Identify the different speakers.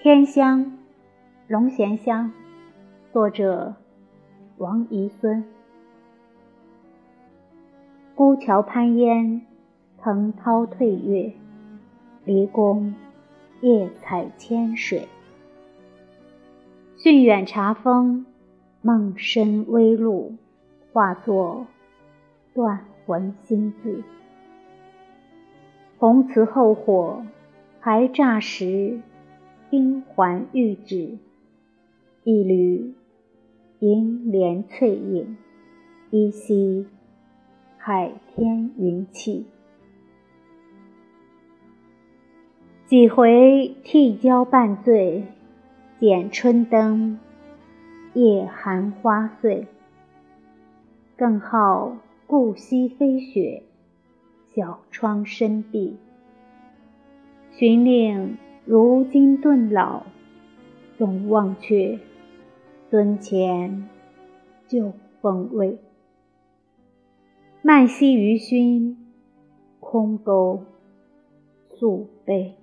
Speaker 1: 天香，龙涎香。作者：王遗孙。孤桥攀烟，藤涛退月。离宫夜采千水。讯远茶风，梦深微露，化作断魂心字。红瓷后火，还乍时。冰环玉指，一缕银莲翠影，依稀海天云气。几回替交半醉，剪春灯，夜寒花碎。更好顾惜飞雪，小窗深闭，寻令。如今顿老，总忘却尊前旧风味。慢惜余熏，空钩素杯。